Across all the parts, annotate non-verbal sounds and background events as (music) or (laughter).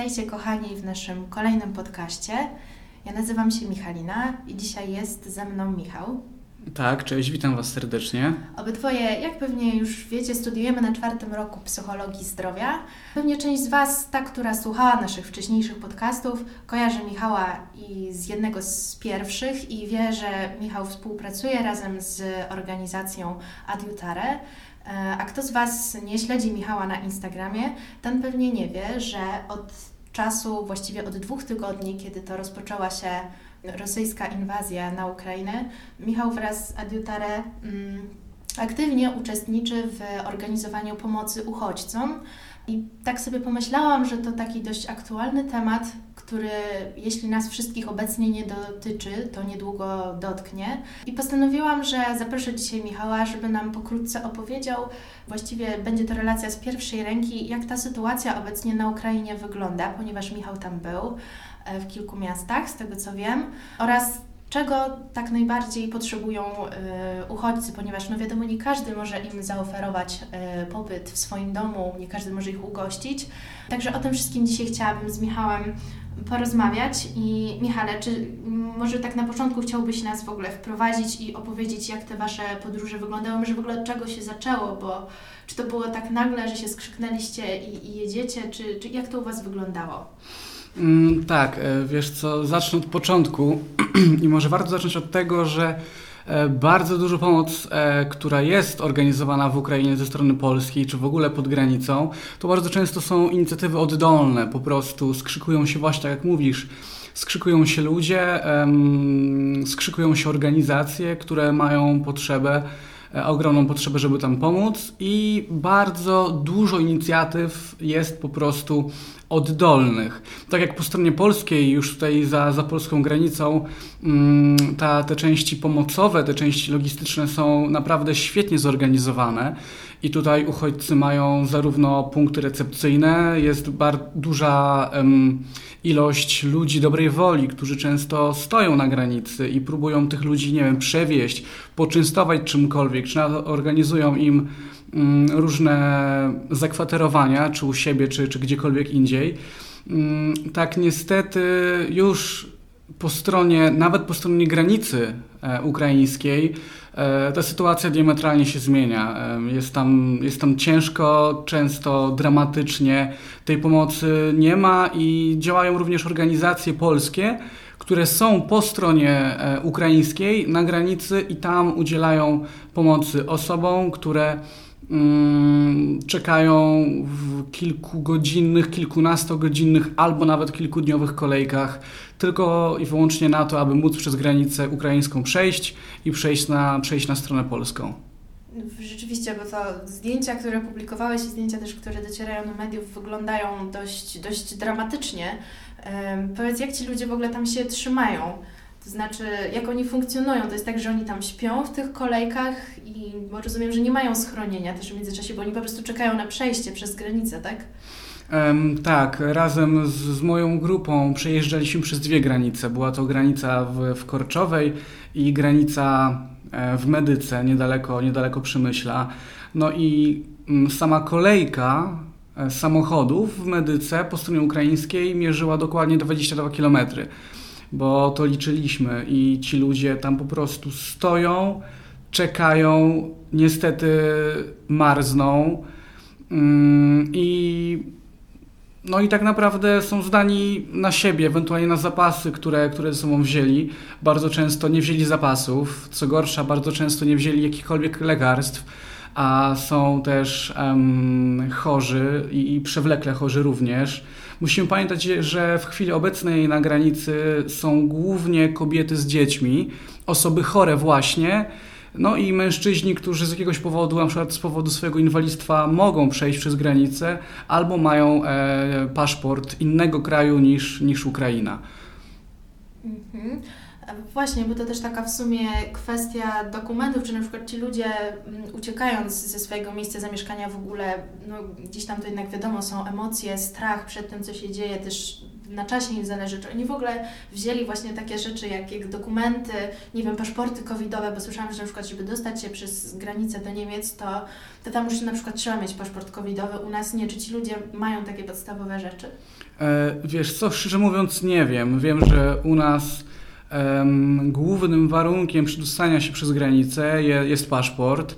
Witajcie kochani w naszym kolejnym podcaście. Ja nazywam się Michalina i dzisiaj jest ze mną Michał. Tak, cześć, witam Was serdecznie. Obydwoje, jak pewnie już wiecie, studiujemy na czwartym roku psychologii zdrowia. Pewnie część z Was, ta, która słuchała naszych wcześniejszych podcastów, kojarzy Michała i z jednego z pierwszych i wie, że Michał współpracuje razem z organizacją Adiutare. E, a kto z Was nie śledzi Michała na Instagramie, ten pewnie nie wie, że od czasu, właściwie od dwóch tygodni, kiedy to rozpoczęła się rosyjska inwazja na Ukrainę, Michał wraz z Adiutare mm, aktywnie uczestniczy w organizowaniu pomocy uchodźcom. I tak sobie pomyślałam, że to taki dość aktualny temat, który jeśli nas wszystkich obecnie nie dotyczy, to niedługo dotknie. I postanowiłam, że zaproszę dzisiaj Michała, żeby nam pokrótce opowiedział, właściwie będzie to relacja z pierwszej ręki, jak ta sytuacja obecnie na Ukrainie wygląda, ponieważ Michał tam był e, w kilku miastach, z tego co wiem, oraz czego tak najbardziej potrzebują y, uchodźcy, ponieważ no wiadomo, nie każdy może im zaoferować y, pobyt w swoim domu, nie każdy może ich ugościć. Także o tym wszystkim dzisiaj chciałabym z Michałem porozmawiać. I Michale, czy może tak na początku chciałbyś nas w ogóle wprowadzić i opowiedzieć, jak te Wasze podróże wyglądały, może w ogóle od czego się zaczęło, bo czy to było tak nagle, że się skrzyknęliście i, i jedziecie, czy, czy jak to u Was wyglądało? Mm, tak, e, wiesz co, zacznę od początku (clears throat) i może warto zacząć od tego, że bardzo dużo pomoc, e, która jest organizowana w Ukrainie ze strony polskiej, czy w ogóle pod granicą, to bardzo często są inicjatywy oddolne, po prostu skrzykują się właśnie, tak jak mówisz, skrzykują się ludzie, skrzykują się organizacje, które mają potrzebę ogromną potrzebę, żeby tam pomóc i bardzo dużo inicjatyw jest po prostu oddolnych. Tak jak po stronie polskiej, już tutaj za, za polską granicą, mm, ta, te części pomocowe, te części logistyczne są naprawdę świetnie zorganizowane. I tutaj uchodźcy mają zarówno punkty recepcyjne, jest bardzo duża um, ilość ludzi dobrej woli, którzy często stoją na granicy i próbują tych ludzi, nie wiem, przewieźć, poczęstować czymkolwiek, czy organizują im Mm, różne zakwaterowania, czy u siebie, czy, czy gdziekolwiek indziej. Mm, tak, niestety już po stronie, nawet po stronie granicy e, ukraińskiej, ta sytuacja diametralnie się zmienia. E, jest tam, jest tam ciężko, często dramatycznie. Tej pomocy nie ma i działają również organizacje polskie, które są po stronie ukraińskiej na granicy i tam udzielają pomocy osobom, które Mm, czekają w kilkugodzinnych, kilkunastogodzinnych albo nawet kilkudniowych kolejkach tylko i wyłącznie na to, aby móc przez granicę ukraińską przejść i przejść na, przejść na stronę polską. Rzeczywiście, bo to zdjęcia, które publikowałeś i zdjęcia też, które docierają do mediów, wyglądają dość, dość dramatycznie. powiedz, jak ci ludzie w ogóle tam się trzymają? To znaczy, jak oni funkcjonują? To jest tak, że oni tam śpią w tych kolejkach i bo rozumiem, że nie mają schronienia też w międzyczasie, bo oni po prostu czekają na przejście przez granicę, tak? Um, tak, razem z, z, moją grupą przejeżdżaliśmy przez dwie granice. Była to granica w, w Korczowej i granica e, w Medyce, niedaleko, niedaleko Przemyśla. No i mm, sama kolejka e, samochodów w Medyce po stronie ukraińskiej mierzyła dokładnie 22 kilometry bo to liczyliśmy i ci ludzie tam po prostu stoją, czekają, niestety marzną mm, i no i tak naprawdę są zdani na siebie, ewentualnie na zapasy, które, które ze sobą wzięli. Bardzo często nie wzięli zapasów, co gorsza, bardzo często nie wzięli jakichkolwiek lekarstw, a są też um, chorzy i, i przewlekle chorzy również. Musimy pamiętać, że w chwili obecnej na granicy są głównie kobiety z dziećmi, osoby chore właśnie, no i mężczyźni, którzy z jakiegoś powodu, na przykład z powodu swojego inwalidztwa, mogą przejść przez granicę albo mają e, paszport innego kraju niż, niż Ukraina. Mhm. Właśnie, bo to też taka w sumie kwestia dokumentów, czy na przykład ci ludzie mm, uciekając ze swojego miejsca zamieszkania w ogóle, no gdzieś tam to jednak wiadomo, są emocje, strach przed tym, co się dzieje, też na czasie im zależy, czy oni w ogóle wzięli właśnie takie rzeczy jak, jak dokumenty, nie wiem, paszporty covidowe, bo słyszałam, że na przykład, żeby dostać się przez granicę do Niemiec, to, to tam już na przykład trzeba mieć paszport covidowy, u nas nie. Czy ci ludzie mają takie podstawowe rzeczy? E, wiesz co, szczerze mówiąc nie wiem. Wiem, że u nas głównym warunkiem przedostania się przez granicę jest paszport.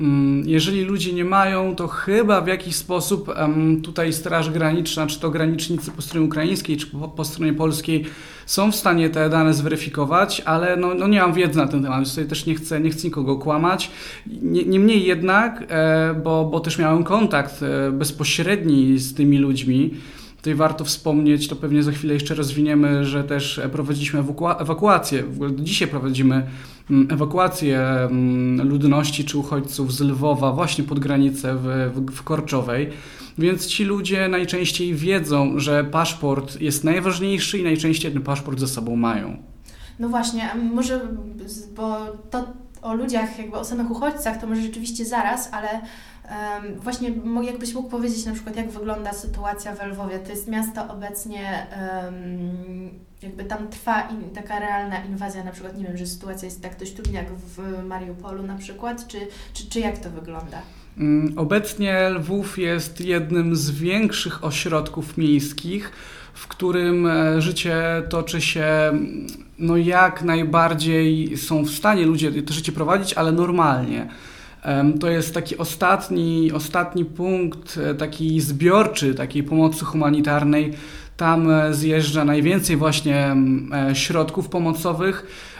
Mm, jeżeli ludzie nie mają, to chyba w jakiś sposób tutaj Straż Graniczna, czy to granicznicy po stronie ukraińskiej, czy po, stronie polskiej są w stanie te dane zweryfikować, ale no, no nie mam wiedzy na ten temat, więc tutaj też nie chcę, nie chcę nikogo kłamać. Niemniej jednak, e, bo, bo też miałem kontakt e, bezpośredni z tymi ludźmi, Tutaj warto wspomnieć, to pewnie za chwilę jeszcze rozwiniemy, że też prowadziliśmy ewakuację. W ogóle dzisiaj prowadzimy mm, ewakuację mm, ludności czy uchodźców z Lwowa właśnie pod granicę w, w Korczowej. Więc ci ludzie najczęściej wiedzą, że paszport jest najważniejszy i najczęściej ten paszport ze sobą mają. No właśnie, może, bo to o ludziach, jakby o samych uchodźcach, to może rzeczywiście zaraz, ale um, właśnie jakbyś mógł powiedzieć na przykład, jak wygląda sytuacja w Lwowie. To jest miasto obecnie, um, jakby tam trwa in, taka realna inwazja, na przykład, nie wiem, że sytuacja jest tak dość trudna jak w Mariupolu na przykład, czy, czy, czy jak to wygląda? Mm, obecnie Lwów jest jednym z większych ośrodków miejskich, w którym e, życie toczy się no jak najbardziej są w stanie ludzie to życie prowadzić, ale normalnie. To jest taki ostatni, ostatni punkt, e, taki zbiorczy takiej pomocy humanitarnej. Tam e, zjeżdża najwięcej właśnie środków pomocowych E,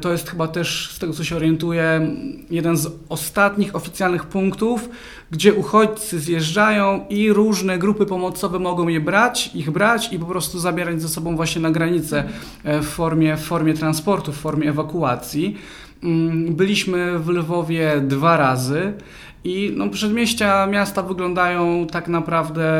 to jest chyba też, z tego co się orientuję, jeden z ostatnich oficjalnych punktów, gdzie uchodźcy zjeżdżają i różne grupy pomocowe mogą je brać, ich brać i po prostu zabierać ze sobą właśnie na granicę e, w formie, w formie transportu, w formie ewakuacji. Mm, byliśmy w Lwowie dwa razy i no, przedmieścia miasta wyglądają tak naprawdę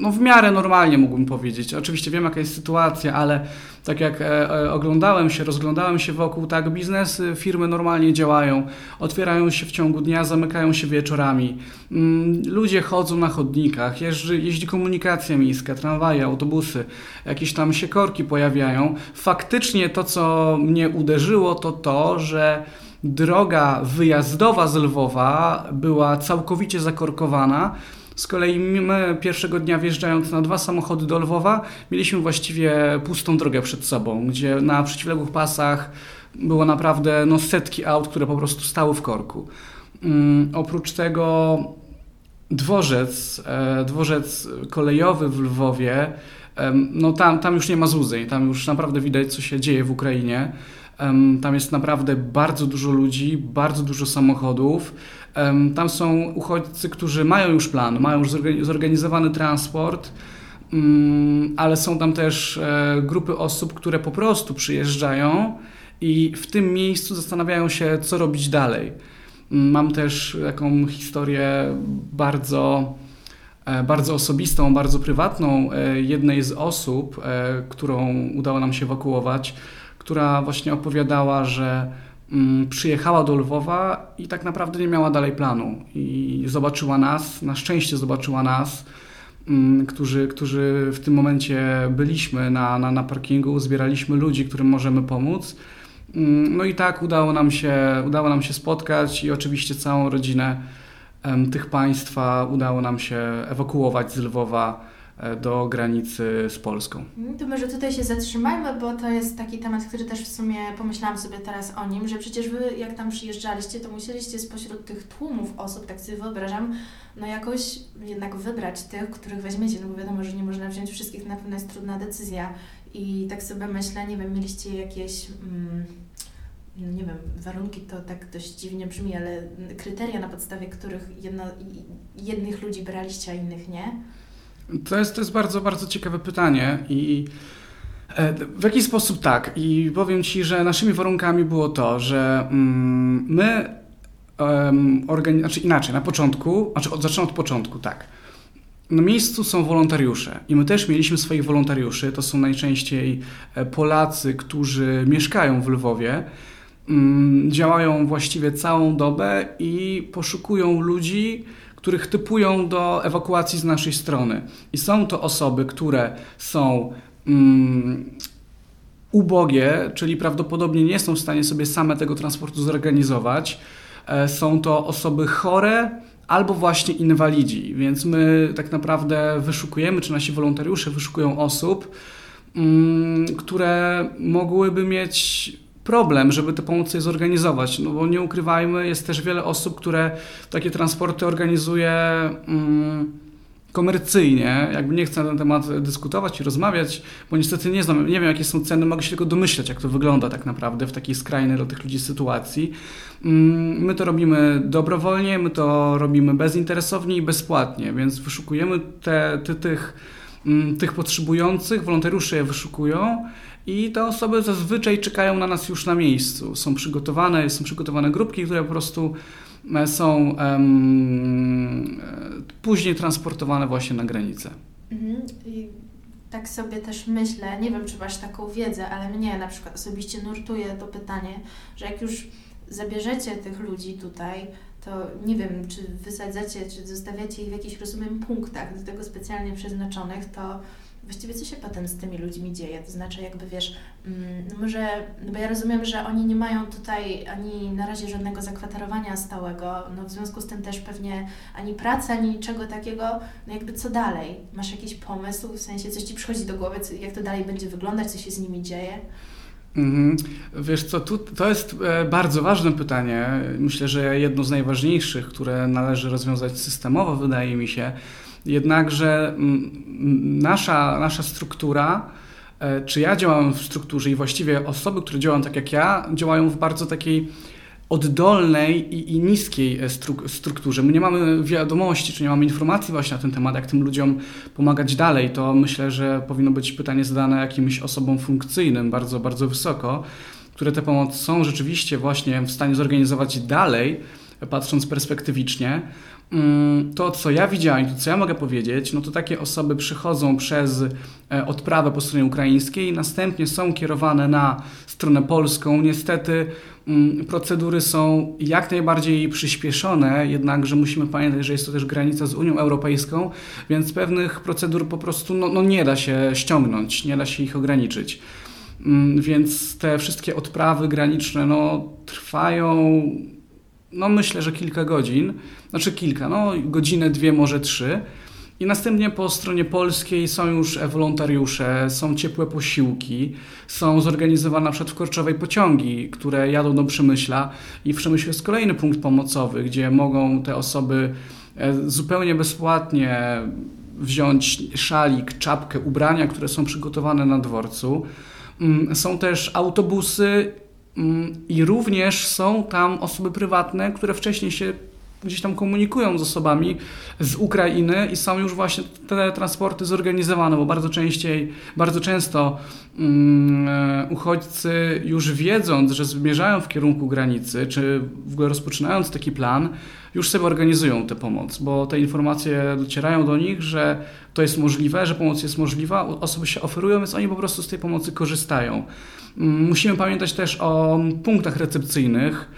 no, w miarę normalnie mógłbym powiedzieć. Oczywiście wiem jaka jest sytuacja, ale tak jak e, e, oglądałem się, rozglądałem się wokół, tak, biznesy, firmy normalnie działają, otwierają się w ciągu dnia, zamykają się wieczorami. Mm, ludzie chodzą na chodnikach, jeździ, jeździ komunikacja miejska, tramwaje, autobusy, jakieś tam się korki pojawiają. Faktycznie to, co mnie uderzyło, to to, że droga wyjazdowa z Lwowa była całkowicie zakorkowana. Z kolei my pierwszego dnia wjeżdżając na dwa samochody do Lwowa, mieliśmy właściwie pustą drogę przed sobą, gdzie na przeciwległych pasach było naprawdę no, setki aut, które po prostu stały w korku. Um, oprócz tego dworzec, e, dworzec kolejowy w Lwowie, e, no tam, tam już nie ma złudzeń, tam już naprawdę widać, co się dzieje w Ukrainie. Tam jest naprawdę bardzo dużo ludzi, bardzo dużo samochodów. Tam są uchodźcy, którzy mają już plan, mają już zorganizowany transport, mm, ale są tam też e, grupy osób, które po prostu przyjeżdżają i w tym miejscu zastanawiają się, co robić dalej. Mm, mam też taką historię bardzo, e, bardzo osobistą, bardzo prywatną e, jednej z osób, którą udało nam się ewakuować która właśnie opowiadała, że mm, przyjechała do Lwowa i tak naprawdę nie miała dalej planu. I zobaczyła nas, na szczęście zobaczyła nas, mm, którzy, którzy w tym momencie byliśmy na, na, na parkingu, zbieraliśmy ludzi, którym możemy pomóc. Mm, no i tak udało nam się, udało nam się spotkać i oczywiście całą rodzinę tych państwa udało nam się ewakuować z Lwowa do granicy z Polską. Mm, to może tutaj się zatrzymajmy, bo to jest taki temat, który też w sumie pomyślałam sobie teraz o nim, że przecież Wy jak tam przyjeżdżaliście, to musieliście spośród tych tłumów osób, tak sobie wyobrażam, no jakoś jednak wybrać tych, których weźmiecie, no bo wiadomo, że nie można wziąć wszystkich, na pewno jest trudna decyzja i tak sobie myślę, nie wiem, mieliście jakieś... Mm, no nie wiem, warunki to tak dość dziwnie brzmi, ale kryteria, na podstawie których jedno, jednych ludzi braliście, a innych nie? To jest, to jest bardzo, bardzo ciekawe pytanie i e, w jaki sposób tak? I powiem Ci, że naszymi warunkami było to, że mm, my, organi- znaczy inaczej, na początku, znaczy od, zacznę od początku, tak. na miejscu są wolontariusze i my też mieliśmy swoich wolontariuszy. To są najczęściej e, Polacy, którzy mieszkają w Lwowie. Mm, działają właściwie całą dobę i poszukują ludzi, których typują do ewakuacji z naszej strony. I są to osoby, które są mm, ubogie, czyli prawdopodobnie nie są w stanie sobie same tego transportu zorganizować. E, są to osoby chore, albo właśnie inwalidzi. Więc my tak naprawdę wyszukujemy, czy nasi wolontariusze wyszukują osób, mm, które mogłyby mieć problem, żeby te pomocy zorganizować. No bo nie ukrywajmy, jest też wiele osób, które takie transporty organizuje. Mm, komercyjnie, jakby nie chcę na ten temat dyskutować i rozmawiać, bo niestety nie znam, nie wiem jakie są ceny, mogę się tylko domyślać, jak to wygląda tak naprawdę w takiej skrajnej dla tych ludzi sytuacji. Mm, my to robimy dobrowolnie, my to robimy bezinteresownie i bezpłatnie, więc wyszukujemy te, te, tych, mm, tych potrzebujących, wolontariusze je wyszukują i te osoby zazwyczaj czekają na nas już na miejscu. Są przygotowane, są przygotowane grupki, które po prostu E, są um, później transportowane właśnie na granicę. Mhm. I tak sobie też myślę, nie wiem czy masz taką wiedzę, ale mnie na przykład osobiście nurtuje to pytanie, że jak już zabierzecie tych ludzi tutaj, to nie wiem, czy wysadzacie, czy zostawiacie ich w jakichś, rozumiem, punktach do tego specjalnie przeznaczonych, to właściwie co się potem z tymi ludźmi dzieje? To znaczy jakby wiesz, mm, no może, no bo ja rozumiem, że oni nie mają tutaj ani na razie żadnego zakwaterowania stałego, no w związku z tym też pewnie ani pracy, ani niczego takiego, no jakby co dalej? Masz jakiś pomysł, w sensie coś Ci przychodzi do głowy, jak to dalej będzie wyglądać, co się z nimi dzieje? Mhm. Wiesz co, tu, to jest e, bardzo ważne pytanie. Myślę, że jedno z najważniejszych, które należy rozwiązać systemowo, wydaje mi się. Jednakże mm, nasza, nasza struktura, e, czy ja działam w strukturze i właściwie osoby, które działają tak jak ja, działają w bardzo takiej oddolnej i, i niskiej e, strukturze. My nie mamy wiadomości, czy nie mamy informacji właśnie na ten temat, jak tym ludziom pomagać dalej. To myślę, że powinno być pytanie zadane jakimś osobom funkcyjnym bardzo, bardzo wysoko, które tę pomoc są rzeczywiście właśnie w stanie zorganizować dalej, patrząc perspektywicznie. Mm, to, co ja widziałem, to, co ja mogę powiedzieć, no to takie osoby przychodzą przez e, odprawę po stronie ukraińskiej, następnie są kierowane na stronę polską. Niestety mm, procedury są jak najbardziej przyspieszone, jednakże musimy pamiętać, że jest to też granica z Unią Europejską, więc pewnych procedur po prostu no, no nie da się ściągnąć, nie da się ich ograniczyć. Mm, więc te wszystkie odprawy graniczne no, trwają no myślę, że kilka godzin, znaczy kilka, no godzinę, dwie, może trzy. I następnie po stronie polskiej są już wolontariusze, są ciepłe posiłki, są zorganizowane przykład w Korczowej pociągi, które jadą do Przemyśla i w Przemyśle jest kolejny punkt pomocowy, gdzie mogą te osoby e, zupełnie bezpłatnie wziąć szalik, czapkę, ubrania, które są przygotowane na dworcu. Mm, są też autobusy I również są tam osoby prywatne, które wcześniej się gdzieś tam komunikują z osobami z Ukrainy i są już właśnie te transporty zorganizowane, bo bardzo częściej, bardzo często um, uchodźcy już wiedząc, że zmierzają w kierunku granicy, czy w ogóle rozpoczynając taki plan, już sobie organizują tę pomoc, bo te informacje docierają do nich, że to jest możliwe, że pomoc jest możliwa, osoby się oferują, więc oni po prostu z tej pomocy korzystają. Mm, musimy pamiętać też o punktach recepcyjnych.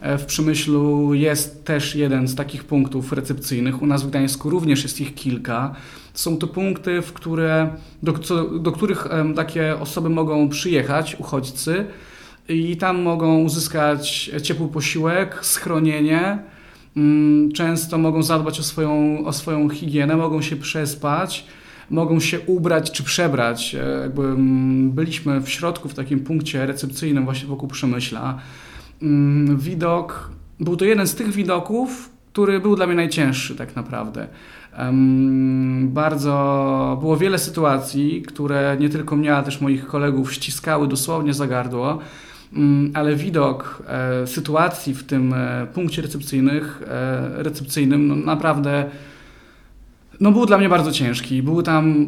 E, w Przemyślu jest też jeden z takich punktów recepcyjnych. U nas w Gdańsku również jest ich kilka. Są to punkty, w które, do, do których takie osoby mogą przyjechać, uchodźcy, i tam mogą uzyskać ciepły posiłek, schronienie. Mm, często mogą zadbać o swoją, o swoją higienę, mogą się przespać mogą się ubrać czy przebrać. E, jakby mm, byliśmy w środku w takim punkcie recepcyjnym właśnie wokół Przemyśla. Mm, widok, był to jeden z tych widoków, który był dla mnie najcięższy tak naprawdę. Bardzo było wiele sytuacji, które nie tylko mnie, ale też moich kolegów ściskały dosłownie za gardło, mm, ale widok e, sytuacji w tym e, punkcie recepcyjnych, recepcyjnym no naprawdę no był dla mnie bardzo ciężki. Były tam,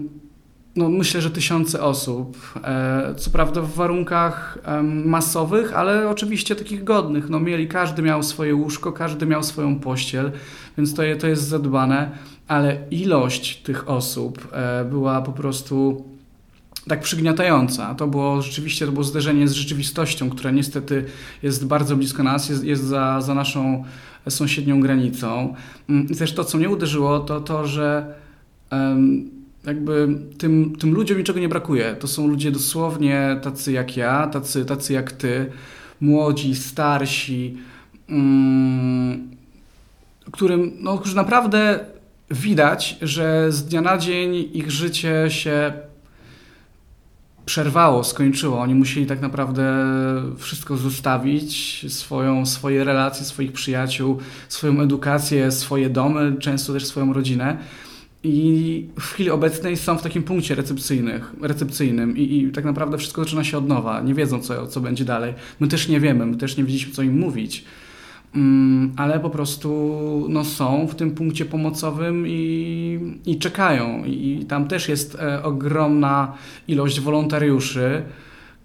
no myślę, że tysiące osób. E, co prawda w warunkach masowych, ale oczywiście takich godnych. No mieli, każdy miał swoje łóżko, każdy miał swoją pościel, więc to, to jest zadbane. ale ilość tych osób e, była po prostu tak przygniatająca. To było rzeczywiście to było zderzenie z rzeczywistością, która niestety jest bardzo blisko nas, jest, jest za, za naszą sąsiednią granicą. Mm, I też to, co mnie uderzyło, to to, że um, jakby tym, tym ludziom niczego nie brakuje. To są ludzie dosłownie tacy jak ja, tacy, tacy jak ty, młodzi, starsi, um, którym, no, którzy naprawdę widać, że z dnia na dzień ich życie się przerwało, skończyło. Oni musieli tak naprawdę wszystko zostawić, swoją, swoje relacje, swoich przyjaciół, swoją edukację, swoje domy, często też swoją rodzinę. I w chwili obecnej są w takim punkcie recepcyjnych, recepcyjnym i, i tak naprawdę wszystko zaczyna się od nowa. Nie wiedzą, co, co będzie dalej. My też nie wiemy, my też nie wiedzieliśmy, co im mówić. Mm, ale po prostu no, są w tym punkcie pomocowym i, i czekają. I tam też jest e, ogromna ilość wolontariuszy,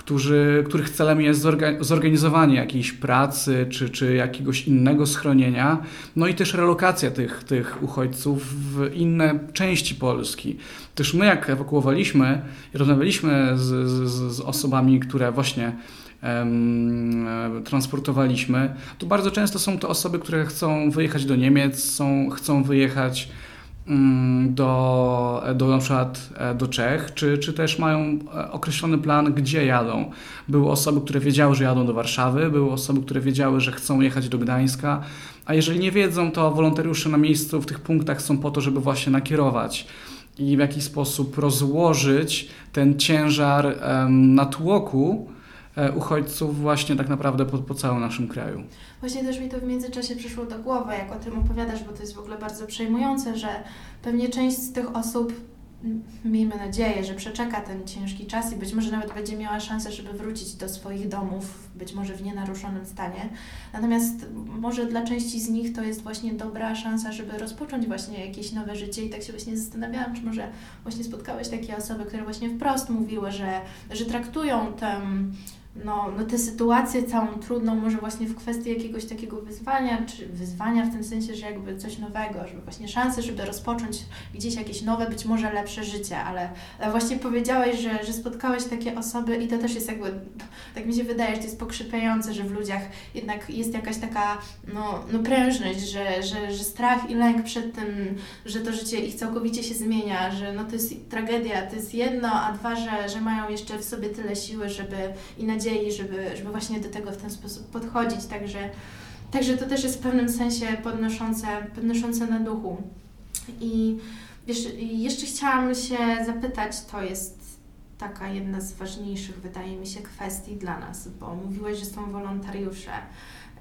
którzy, których celem jest zorganizowanie jakiejś pracy czy, czy jakiegoś innego schronienia, no i też relokacja tych, tych uchodźców w inne części Polski. Też my, jak ewakuowaliśmy i rozmawialiśmy z, z, z osobami, które właśnie transportowaliśmy, to bardzo często są to osoby, które chcą wyjechać do Niemiec, są, chcą wyjechać do, do na przykład e, do Czech, czy, czy też mają e, określony plan, gdzie jadą. Były osoby, które wiedziały, że jadą do Warszawy, były osoby, które wiedziały, że chcą jechać do Gdańska, a jeżeli nie wiedzą, to wolontariusze na miejscu w tych punktach są po to, żeby właśnie nakierować i w jakiś sposób rozłożyć ten ciężar um, natłoku, uchodźców właśnie tak naprawdę po, po całym naszym kraju. Właśnie też mi to w międzyczasie przyszło do głowy, jak o tym opowiadasz, bo to jest w ogóle bardzo przejmujące, że pewnie część z tych osób miejmy nadzieję, że przeczeka ten ciężki czas i być może nawet będzie miała szansę, żeby wrócić do swoich domów, być może w nienaruszonym stanie. Natomiast może dla części z nich to jest właśnie dobra szansa, żeby rozpocząć właśnie jakieś nowe życie i tak się właśnie zastanawiałam, czy może właśnie spotkałeś takie osoby, które właśnie wprost mówiły, że, że traktują tę no, no tę sytuację całą trudną, może właśnie w kwestii jakiegoś takiego wyzwania, czy wyzwania w tym sensie, że jakby coś nowego, żeby właśnie szanse, żeby rozpocząć gdzieś jakieś nowe, być może lepsze życie, ale właśnie powiedziałeś, że, że spotkałeś takie osoby i to też jest jakby, tak mi się wydaje, że to jest pokrzypiające, że w ludziach jednak jest jakaś taka no, no prężność, że, że, że strach i lęk przed tym, że to życie ich całkowicie się zmienia, że no to jest tragedia, to jest jedno, a dwa, że, że mają jeszcze w sobie tyle siły, żeby i nadziei, żeby, żeby właśnie do tego w ten sposób podchodzić. Także, także to też jest w pewnym sensie podnoszące, podnoszące na duchu. I wiesz, jeszcze chciałam się zapytać, to jest taka jedna z ważniejszych, wydaje mi się, kwestii dla nas, bo mówiłeś, że są wolontariusze,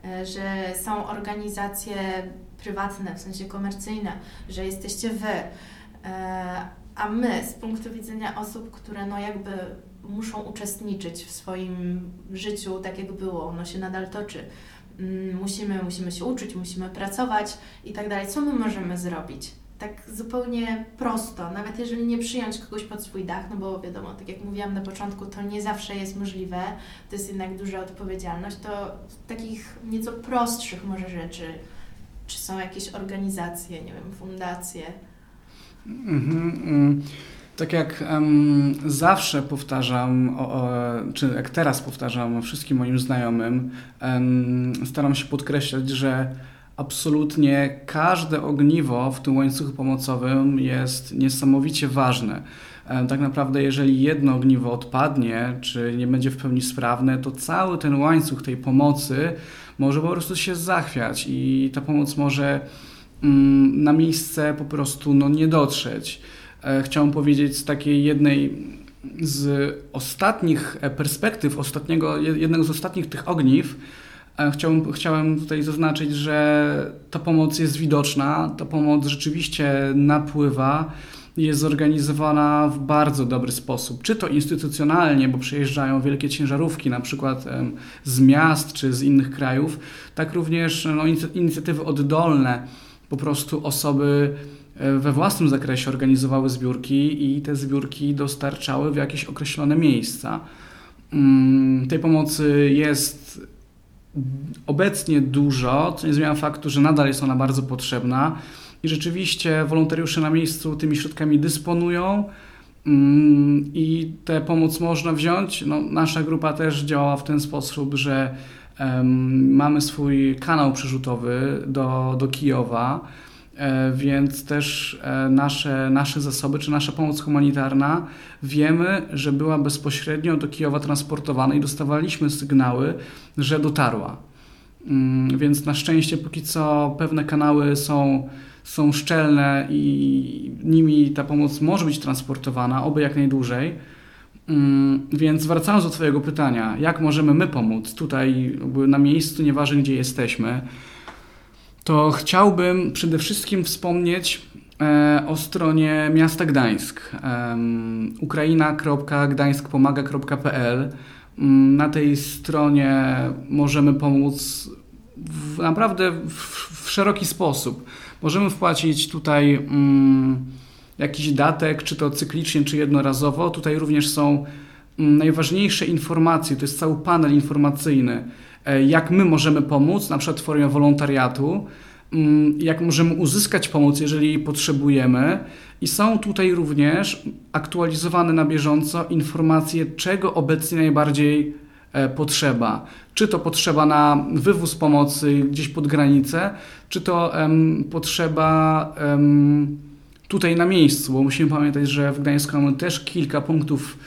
e, że są organizacje prywatne, w sensie komercyjne, że jesteście wy, e, a my z punktu widzenia osób, które no jakby muszą uczestniczyć w swoim życiu tak, jak było, ono się nadal toczy. Mm, musimy, musimy się uczyć, musimy pracować i tak dalej. Co my możemy zrobić? Tak zupełnie prosto, nawet jeżeli nie przyjąć kogoś pod swój dach, no bo wiadomo, tak jak mówiłam na początku, to nie zawsze jest możliwe, to jest jednak duża odpowiedzialność, to takich nieco prostszych może rzeczy, czy są jakieś organizacje, nie wiem, fundacje. Mhm, mm tak jak um, zawsze powtarzam, o, o, czy jak teraz powtarzam wszystkim moim znajomym, um, staram się podkreślać, że absolutnie każde ogniwo w tym łańcuchu pomocowym jest niesamowicie ważne. Tak naprawdę, jeżeli jedno ogniwo odpadnie, czy nie będzie w pełni sprawne, to cały ten łańcuch tej pomocy może po prostu się zachwiać i ta pomoc może mm, na miejsce po prostu no, nie dotrzeć. E, chciałem powiedzieć z takiej jednej z ostatnich e, perspektyw, ostatniego, jednego z ostatnich tych ogniw, e, chciałem, chciałem tutaj zaznaczyć, że ta pomoc jest widoczna, ta pomoc rzeczywiście napływa, jest zorganizowana w bardzo dobry sposób. Czy to instytucjonalnie, bo przyjeżdżają wielkie ciężarówki, na przykład z miast czy z innych krajów, tak również no, inicjatywy oddolne, po prostu osoby we własnym zakresie organizowały zbiórki i te zbiórki dostarczały w jakieś określone miejsca. Mm, tej pomocy jest obecnie dużo, co nie zmienia faktu, że nadal jest ona bardzo potrzebna i rzeczywiście wolontariusze na miejscu tymi środkami dysponują mm, i tę pomoc można wziąć. No, nasza grupa też działa w ten sposób, że um, mamy swój kanał przerzutowy do, do Kijowa, e, więc też e, nasze, nasze zasoby czy nasza pomoc humanitarna wiemy, że była bezpośrednio do Kijowa transportowana i dostawaliśmy sygnały, że dotarła. Mm, więc na szczęście póki co pewne kanały są, są szczelne i nimi ta pomoc może być transportowana, oby jak najdłużej. Mm, więc wracając do Twojego pytania, jak możemy my pomóc tutaj na miejscu, nieważne gdzie jesteśmy, to chciałbym przede wszystkim wspomnieć e, o stronie miasta Gdańsk. ukraina.gdańskpomaga.pl mm, Na tej stronie możemy pomóc w, naprawdę w, w, szeroki sposób. Możemy wpłacić tutaj mm, jakiś datek, czy to cyklicznie, czy jednorazowo. Tutaj również są najważniejsze informacje, to jest cały panel informacyjny, e, jak my możemy pomóc, na przykład w formie wolontariatu, jak możemy uzyskać pomoc, jeżeli jej potrzebujemy. I są tutaj również aktualizowane na bieżąco informacje, czego obecnie najbardziej e, potrzeba. Czy to potrzeba na wywóz pomocy gdzieś pod granicę, czy to um, potrzeba um, tutaj na miejscu, bo musimy pamiętać, że w Gdańsku mamy też kilka punktów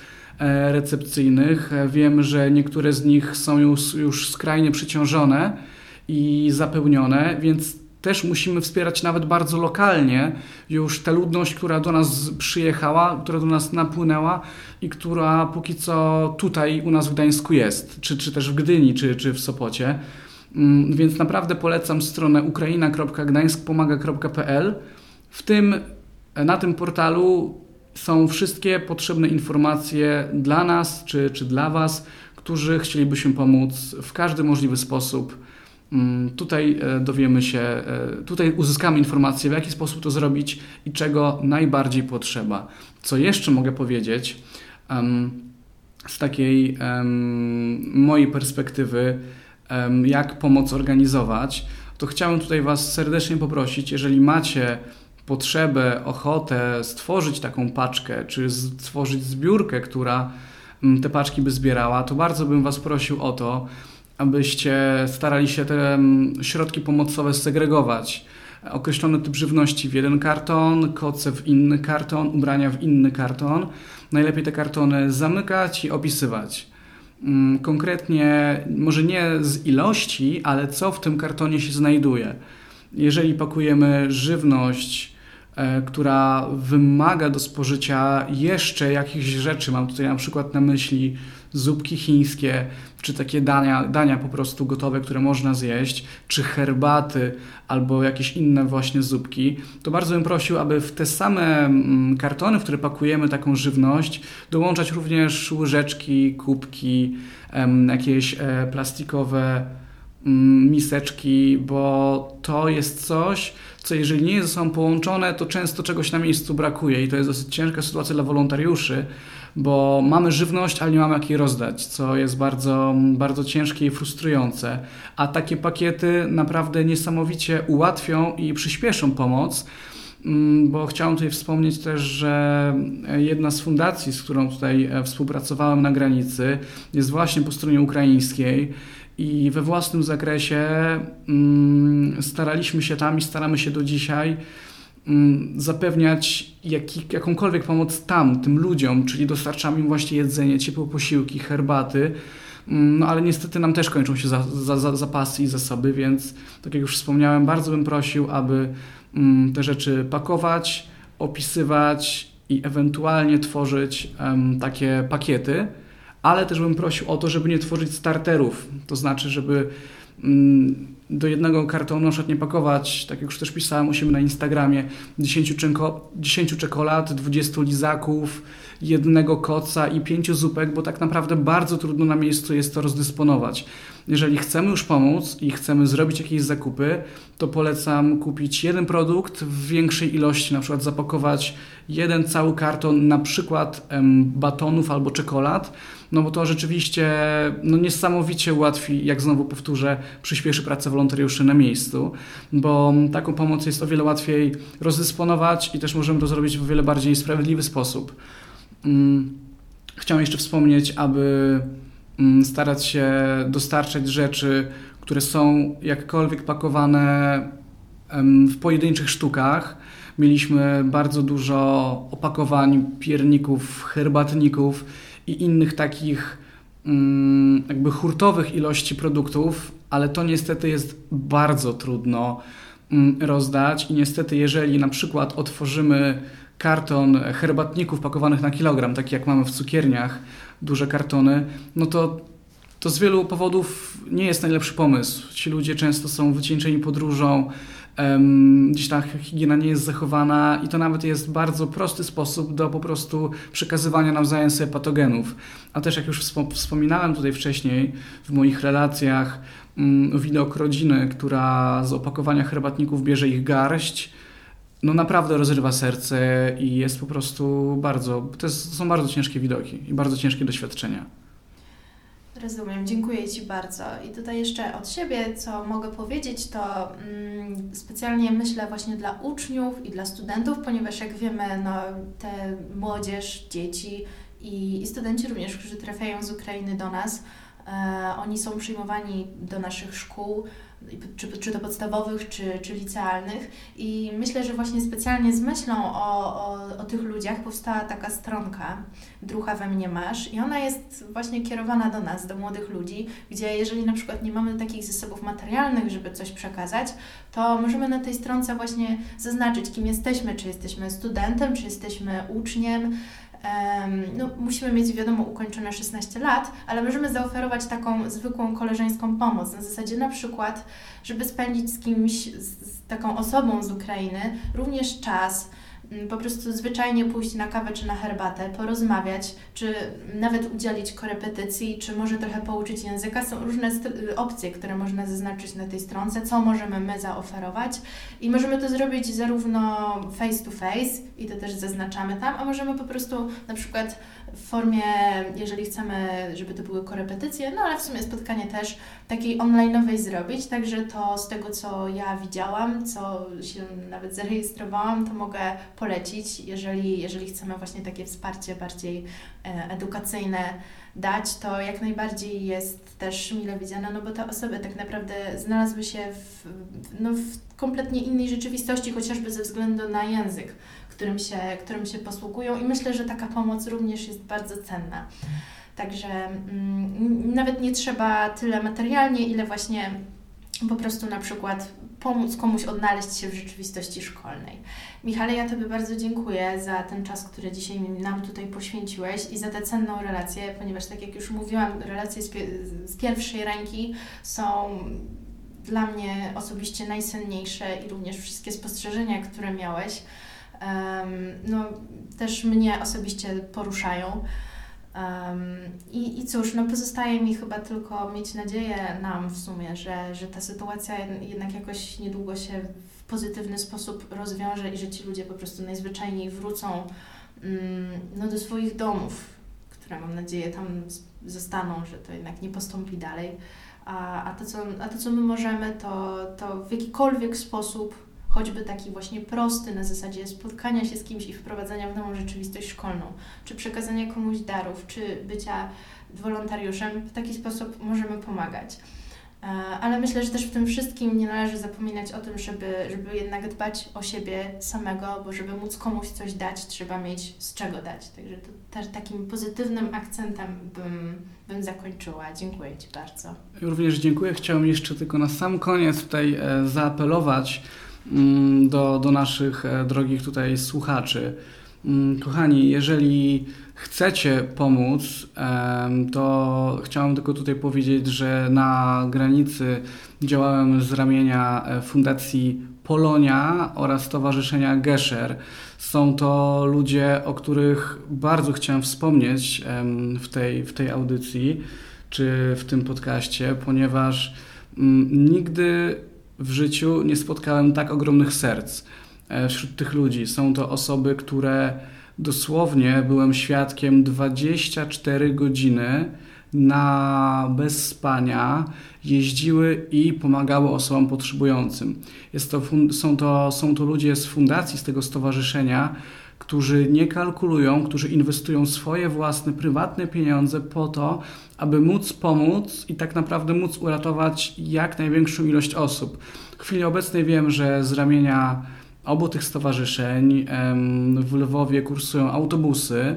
recepcyjnych. E, wiem, że niektóre z nich są już, już skrajnie przeciążone i zapełnione, więc też musimy wspierać nawet bardzo lokalnie już tę ludność, która do nas przyjechała, która do nas napłynęła i która póki co tutaj u nas w Gdańsku jest, czy, czy też w Gdyni, czy, czy w Sopocie. Mm, więc naprawdę polecam stronę ukraina.gdańskpomaga.pl. W tym na tym portalu są wszystkie potrzebne informacje dla nas czy, czy dla Was, którzy chcielibyśmy pomóc w każdy możliwy sposób. Mm, tutaj e, dowiemy się, e, tutaj uzyskamy informacje, w jaki sposób to zrobić i czego najbardziej potrzeba. Co jeszcze mogę powiedzieć z takiej mojej perspektywy, jak pomoc organizować, to chciałem tutaj Was serdecznie poprosić, jeżeli macie potrzebę, ochotę stworzyć taką paczkę, czy stworzyć zbiórkę, która mm, te paczki by zbierała, to bardzo bym Was prosił o to, abyście starali się te mm, środki pomocowe segregować. Określony typ żywności w jeden karton, koce w inny karton, ubrania w inny karton. Najlepiej te kartony zamykać i opisywać. Mm, konkretnie, może nie z ilości, ale co w tym kartonie się znajduje. Jeżeli pakujemy żywność, która wymaga do spożycia jeszcze jakichś rzeczy. Mam tutaj na przykład na myśli zupki chińskie, czy takie dania, dania po prostu gotowe, które można zjeść, czy herbaty, albo jakieś inne właśnie zupki, to bardzo bym prosił, aby w te same mm, kartony, w które pakujemy taką żywność, dołączać również łyżeczki, kubki, jakieś e, plastikowe miseczki, bo to jest coś, co jeżeli nie jest ze sobą połączone, to często czegoś na miejscu brakuje i to jest dosyć ciężka sytuacja dla wolontariuszy, bo mamy żywność, ale nie mamy jak jej rozdać, co jest bardzo, bardzo ciężkie i frustrujące. A takie pakiety naprawdę niesamowicie ułatwią i przyspieszą pomoc mm, bo chciałem tutaj wspomnieć też, że jedna z fundacji, z którą tutaj e, współpracowałem na granicy, jest właśnie po stronie ukraińskiej i we własnym zakresie mm, staraliśmy się tam i staramy się do dzisiaj mm, zapewniać jaki, jakąkolwiek pomoc tam, tym ludziom, czyli dostarczamy im właśnie jedzenie, ciepłe posiłki, herbaty. Mm, no ale niestety nam też kończą się za, za, za, zapasy i zasoby, więc tak jak już wspomniałem, bardzo bym prosił, aby te rzeczy pakować, opisywać i ewentualnie tworzyć um, takie pakiety ale też bym prosił o to, żeby nie tworzyć starterów, to znaczy, żeby mm, do jednego kartonu na nie pakować, tak jak już też pisałem u siebie na Instagramie, 10, czeko, 10 czekolad, 20 lizaków, jednego koca i pięciu zupek, bo tak naprawdę bardzo trudno na miejscu jest to rozdysponować. Jeżeli chcemy już pomóc i chcemy zrobić jakieś zakupy, to polecam kupić jeden produkt w większej ilości, na przykład zapakować jeden cały karton na przykład batonów albo czekolad, no bo to rzeczywiście no niesamowicie ułatwi, jak znowu powtórzę, przyspieszy pracę wolontariuszy na miejscu, bo taką pomoc jest o wiele łatwiej rozdysponować i też możemy to zrobić w wiele bardziej sprawiedliwy sposób. Mm, chciałem jeszcze wspomnieć, aby mm, starać się dostarczać rzeczy, które są jakkolwiek pakowane w pojedynczych sztukach. Mieliśmy bardzo dużo opakowań, pierników, herbatników i innych takich mm, jakby hurtowych ilości produktów, ale to niestety jest bardzo trudno rozdać i niestety jeżeli na przykład otworzymy karton herbatników pakowanych na kilogram, tak jak mamy w cukierniach, duże kartony, no to to z wielu powodów nie jest najlepszy pomysł. Ci ludzie często są wycieńczeni podróżą, um, gdzieś ta higiena nie jest zachowana i to nawet jest bardzo prosty sposób do po prostu przekazywania nawzajem sobie patogenów. A też jak już wspominałem tutaj wcześniej w moich relacjach, um, widok rodziny, która z opakowania herbatników bierze ich garść, no naprawdę rozrywa serce i jest po prostu bardzo, to, jest, to są bardzo ciężkie widoki i bardzo ciężkie doświadczenia. Rozumiem, dziękuję Ci bardzo. I tutaj jeszcze od siebie, co mogę powiedzieć, to mm, specjalnie myślę właśnie dla uczniów i dla studentów, ponieważ jak wiemy, no, te młodzież, dzieci i, i studenci również, którzy trafiają z Ukrainy do nas, e, oni są przyjmowani do naszych szkół czy, czy to podstawowych, czy, czy licealnych. I myślę, że właśnie specjalnie z myślą o, o, o tych ludziach powstała taka stronka Drucha we mnie masz. I ona jest właśnie kierowana do nas, do młodych ludzi, gdzie jeżeli na przykład nie mamy takich zasobów materialnych, żeby coś przekazać, to możemy na tej stronce właśnie zaznaczyć, kim jesteśmy, czy jesteśmy studentem, czy jesteśmy uczniem, no, musimy mieć, wiadomo, ukończone 16 lat, ale możemy zaoferować taką zwykłą koleżeńską pomoc. Na zasadzie na przykład, żeby spędzić z kimś, z taką osobą z Ukrainy również czas, po prostu zwyczajnie pójść na kawę czy na herbatę, porozmawiać, czy nawet udzielić korepetycji, czy może trochę pouczyć języka. Są różne opcje, które można zaznaczyć na tej stronce, co możemy my zaoferować i możemy to zrobić zarówno face to face i to też zaznaczamy tam, a możemy po prostu na przykład w formie, jeżeli chcemy, żeby to były korepetycje, no ale w sumie spotkanie też takiej online'owej zrobić, także to z tego, co ja widziałam, co się nawet zarejestrowałam, to mogę polecić, jeżeli, jeżeli chcemy właśnie takie wsparcie bardziej e, edukacyjne dać, to jak najbardziej jest też mile widziane, no bo te osoby tak naprawdę znalazły się w, no, w kompletnie innej rzeczywistości, chociażby ze względu na język którym się, którym się posługują i myślę, że taka pomoc również jest bardzo cenna. Także mm, nawet nie trzeba tyle materialnie, ile właśnie po prostu na przykład pomóc komuś odnaleźć się w rzeczywistości szkolnej. Michale, ja Tobie bardzo dziękuję za ten czas, który dzisiaj nam tutaj poświęciłeś i za tę cenną relację, ponieważ tak jak już mówiłam, relacje z, z pierwszej ręki są dla mnie osobiście najcenniejsze i również wszystkie spostrzeżenia, które miałeś, no, też mnie osobiście poruszają. I, I cóż, no pozostaje mi chyba tylko mieć nadzieję nam w sumie, że, że ta sytuacja jednak jakoś niedługo się w pozytywny sposób rozwiąże i że ci ludzie po prostu najzwyczajniej wrócą um, no, do swoich domów, które mam nadzieję tam zostaną, że to jednak nie postąpi dalej. A, a, to, co, a to, co my możemy, to, to w jakikolwiek sposób choćby taki właśnie prosty na zasadzie spotkania się z kimś i wprowadzania w nową rzeczywistość szkolną, czy przekazania komuś darów, czy bycia wolontariuszem, w taki sposób możemy pomagać. E, ale myślę, że też w tym wszystkim nie należy zapominać o tym, żeby, żeby jednak dbać o siebie samego, bo żeby móc komuś coś dać, trzeba mieć z czego dać. Także to też takim pozytywnym akcentem bym, bym zakończyła. Dziękuję Ci bardzo. Również dziękuję. Chciałbym jeszcze tylko na sam koniec tutaj e, zaapelować do, do naszych e, drogich tutaj słuchaczy. Mm, kochani, jeżeli chcecie pomóc, to chciałem tylko tutaj powiedzieć, że na granicy działałem z ramienia e, Fundacji Polonia oraz Stowarzyszenia Gesher. Są to ludzie, o których bardzo chciałem wspomnieć w tej, w tej audycji czy w tym podcaście, ponieważ mm, nigdy w życiu nie spotkałem tak ogromnych serc e, wśród tych ludzi. Są to osoby, które dosłownie byłem świadkiem 24 godziny na bez spania jeździły i pomagały osobom potrzebującym. Jest to, są, to, są to ludzie z fundacji, z tego stowarzyszenia, którzy nie kalkulują, którzy inwestują swoje własne, prywatne pieniądze po to, aby móc pomóc i tak naprawdę móc uratować jak największą ilość osób. W chwili obecnej wiem, że z ramienia obu tych stowarzyszeń w Lwowie kursują autobusy.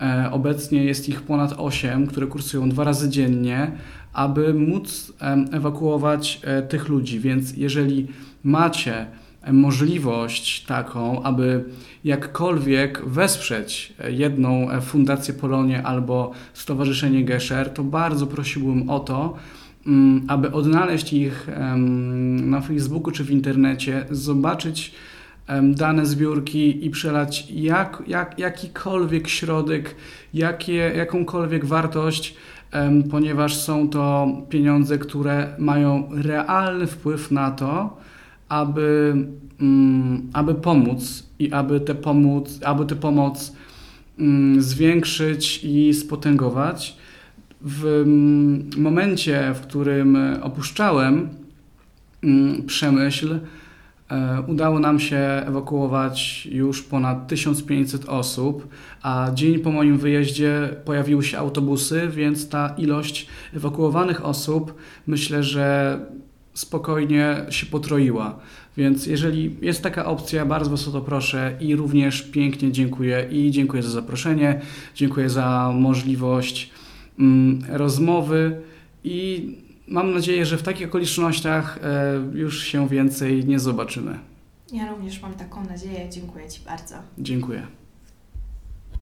E, obecnie jest ich ponad 8, które kursują dwa razy dziennie, aby móc ewakuować e, tych ludzi. Więc jeżeli macie możliwość taką, aby jakkolwiek wesprzeć jedną Fundację Polonie albo Stowarzyszenie Gesher, to bardzo prosiłbym o to, mm, aby odnaleźć ich na Facebooku czy w internecie, zobaczyć dane zbiórki i przelać jak, jak, jakikolwiek środek, jakie, jakąkolwiek wartość, ponieważ są to pieniądze, które mają realny wpływ na to, aby, mm, aby pomóc i aby tę pomóc, aby tę pomoc mm, zwiększyć i spotęgować. W mm, momencie, w którym opuszczałem Przemyśl, e, udało nam się ewakuować już ponad 1500 osób, a dzień po moim wyjeździe pojawiły się autobusy, więc ta ilość ewakuowanych osób myślę, że spokojnie się potroiła. Więc jeżeli jest taka opcja, bardzo Was o to proszę i również pięknie dziękuję i dziękuję za zaproszenie, dziękuję za możliwość mm, rozmowy i mam nadzieję, że w takich okolicznościach e, już się więcej nie zobaczymy. Ja również mam taką nadzieję. Dziękuję Ci bardzo. Dziękuję.